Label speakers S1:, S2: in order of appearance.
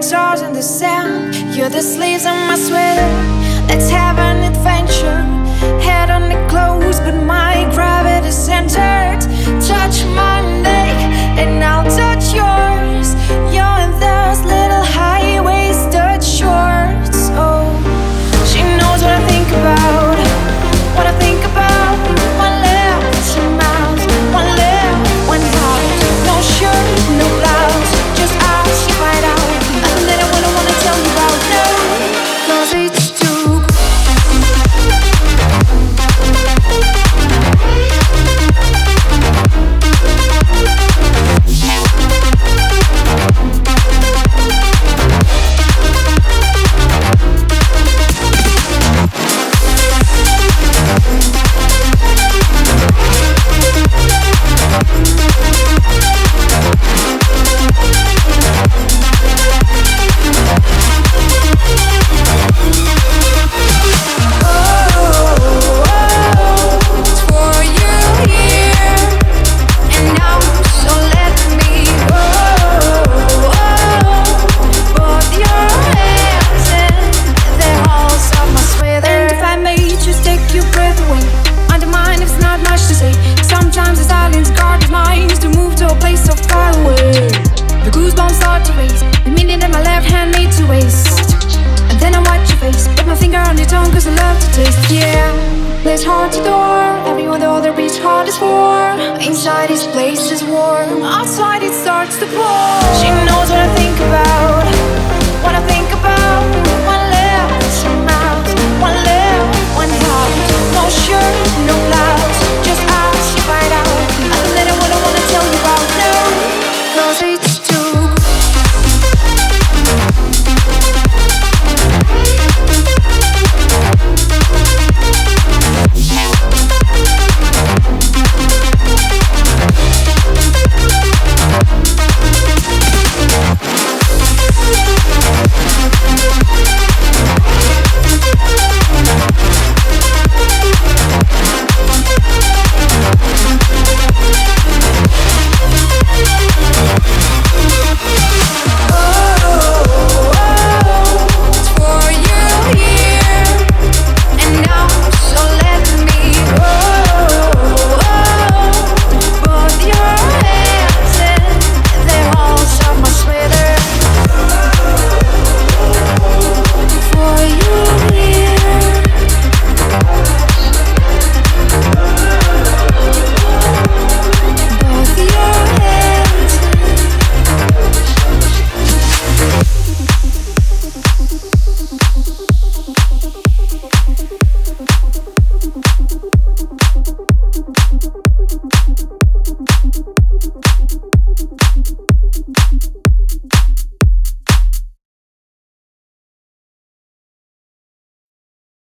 S1: guitars and the sound. You're the sleeves on my sweater. Let's have a hard to door. Everyone though their beach heart is warm. Inside this place is warm. Outside it starts to pour. She knows what I think about. What I think about.